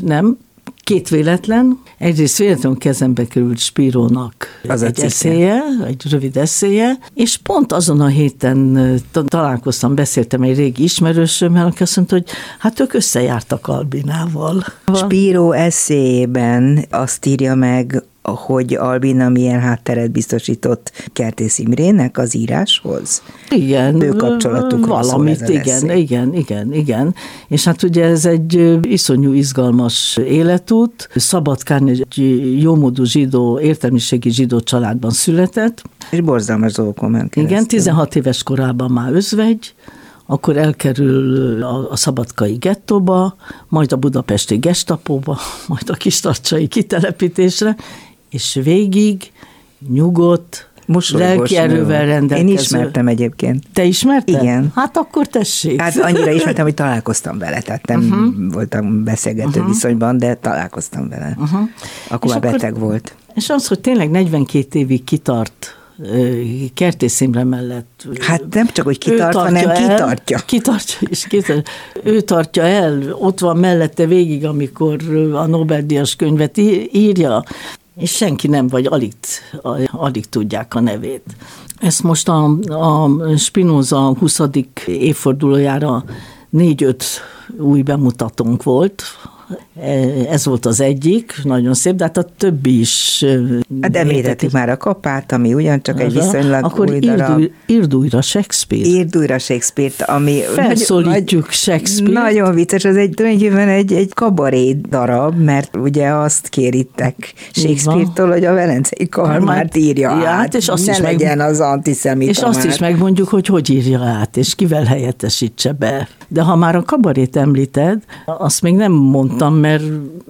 nem, Két véletlen. Egyrészt véletlenül kezembe került Spirónak Az egy eszéje, egy rövid eszéje, és pont azon a héten találkoztam, beszéltem egy régi ismerősömmel, aki azt mondta, hogy hát ők összejártak Albinával. Spíró eszéjében azt írja meg hogy Albina milyen hátteret biztosított Kertész Imrének az íráshoz? Igen. Ő kapcsolatuk Valamit, igen, igen, igen, igen. És hát ugye ez egy iszonyú izgalmas életút. Szabadkán egy jómódú zsidó, értelmiségi zsidó családban született. És borzalmas dolgokon ment keresztül. Igen, 16 éves korában már özvegy, akkor elkerül a, a szabadkai gettóba, majd a budapesti gestapóba, majd a kistarcsai kitelepítésre, és végig nyugodt, lelki erővel rendelkező. Én ismertem egyébként. Te ismerted? Igen. Hát akkor tessék. Hát annyira ismertem, hogy találkoztam vele, tehát nem uh-huh. voltam beszélgető uh-huh. viszonyban, de találkoztam vele. Uh-huh. Akkor és már akkor, beteg volt. És az, hogy tényleg 42 évig kitart Kertész Imre mellett. Hát nem csak, hogy kitart, hanem el, kitartja. Kitartja, és kitartja. Ő tartja el, ott van mellette végig, amikor a Nobel-díjas könyvet írja és senki nem, vagy alig, alig tudják a nevét. Ezt most a, a Spinoza 20. évfordulójára négy-öt új bemutatónk volt, ez volt az egyik, nagyon szép, de hát a többi is. Hát említettük már a kapát, ami ugyancsak egy viszonylag Akkor új darab. írd újra Shakespeare. Írd újra Shakespeare-t, ami... Felszólítjuk nagy, Shakespeare-t. Nagyon vicces, ez egy tulajdonképpen egy, egy kabaré darab, mert ugye azt kéritek Shakespeare-tól, hogy a Velencei Kalmárt írja át, át, és azt ne is legyen meg, az antiszemita És azt már. is megmondjuk, hogy hogy írja át, és kivel helyettesítse be. De ha már a kabarét említed, azt még nem mondtam, mondtam, mert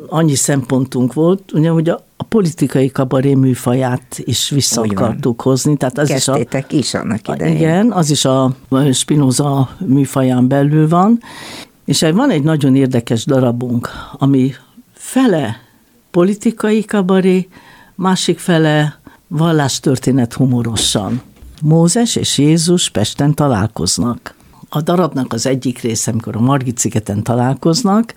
annyi szempontunk volt, ugye, hogy a, a politikai kabaré műfaját is vissza Úgy akartuk hozni. Tehát az Kezdtétek is, a, is annak idején. Igen, az is a Spinoza műfaján belül van, és van egy nagyon érdekes darabunk, ami fele politikai kabaré, másik fele vallástörténet humorosan. Mózes és Jézus Pesten találkoznak. A darabnak az egyik része, amikor a Margit szigeten találkoznak,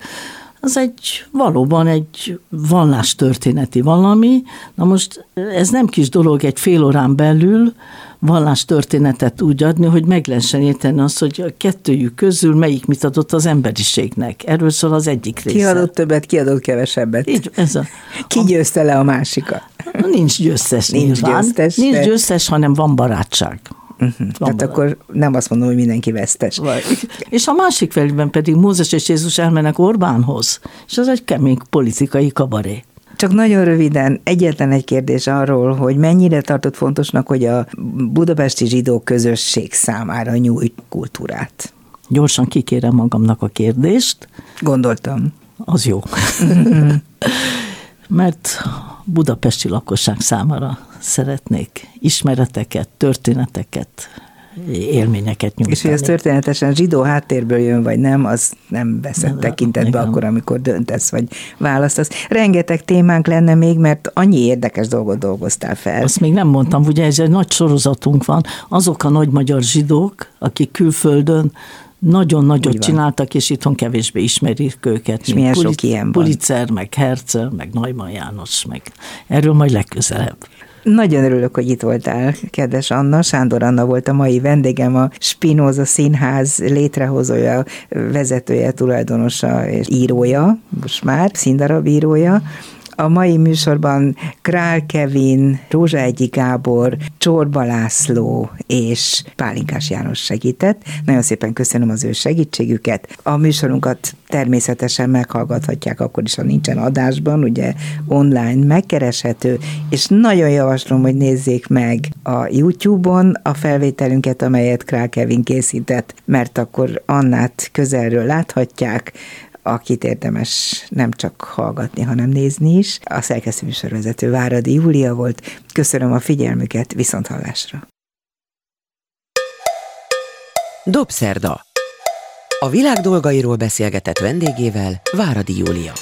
az egy valóban egy vallástörténeti valami. Na most ez nem kis dolog egy fél órán belül vallástörténetet úgy adni, hogy meg lehessen érteni azt, hogy a kettőjük közül melyik mit adott az emberiségnek. Erről szól az egyik része. Ki adott többet, ki adott kevesebbet. Így, ez a, ki győzte le a másikat? Nincs győztes Nincs nyilván. győztes. Nincs győztes, hanem van barátság. Uh-huh. Tehát akkor nem azt mondom, hogy mindenki vesztes. Vagy. És a másik felében pedig Mózes és Jézus elmennek Orbánhoz, és az egy kemény politikai kabaré. Csak nagyon röviden egyetlen egy kérdés arról, hogy mennyire tartott fontosnak, hogy a budapesti zsidó közösség számára nyújt kultúrát. Gyorsan kikérem magamnak a kérdést. Gondoltam. Az jó. Mhm. Mert budapesti lakosság számára szeretnék ismereteket, történeteket, élményeket nyújtani. És hogy ez történetesen zsidó háttérből jön, vagy nem, az nem veszed tekintetbe akkor, amikor döntesz, vagy választasz. Rengeteg témánk lenne még, mert annyi érdekes dolgot dolgoztál fel. Azt még nem mondtam, ugye ez egy nagy sorozatunk van. Azok a nagy magyar zsidók, akik külföldön nagyon nagyot csináltak, és itthon kevésbé ismerik őket. És milyen Pulic- sok ilyen van. Pulitzer, meg Herzl, meg Neumann János, meg erről majd legközelebb. Nagyon örülök, hogy itt voltál, kedves Anna. Sándor Anna volt a mai vendégem, a Spinoza Színház létrehozója, vezetője, tulajdonosa és írója, most már színdarab írója. A mai műsorban Král Kevin, Rózsa Egyi Gábor, Csorba László és Pálinkás János segített. Nagyon szépen köszönöm az ő segítségüket. A műsorunkat természetesen meghallgathatják akkor is, ha nincsen adásban, ugye online megkereshető, és nagyon javaslom, hogy nézzék meg a YouTube-on a felvételünket, amelyet Král Kevin készített, mert akkor Annát közelről láthatják, akit érdemes nem csak hallgatni, hanem nézni is. A szerkesztő műsorvezető Váradi Júlia volt. Köszönöm a figyelmüket, viszont hallásra. Dobszerda. A világ dolgairól beszélgetett vendégével Váradi Júlia.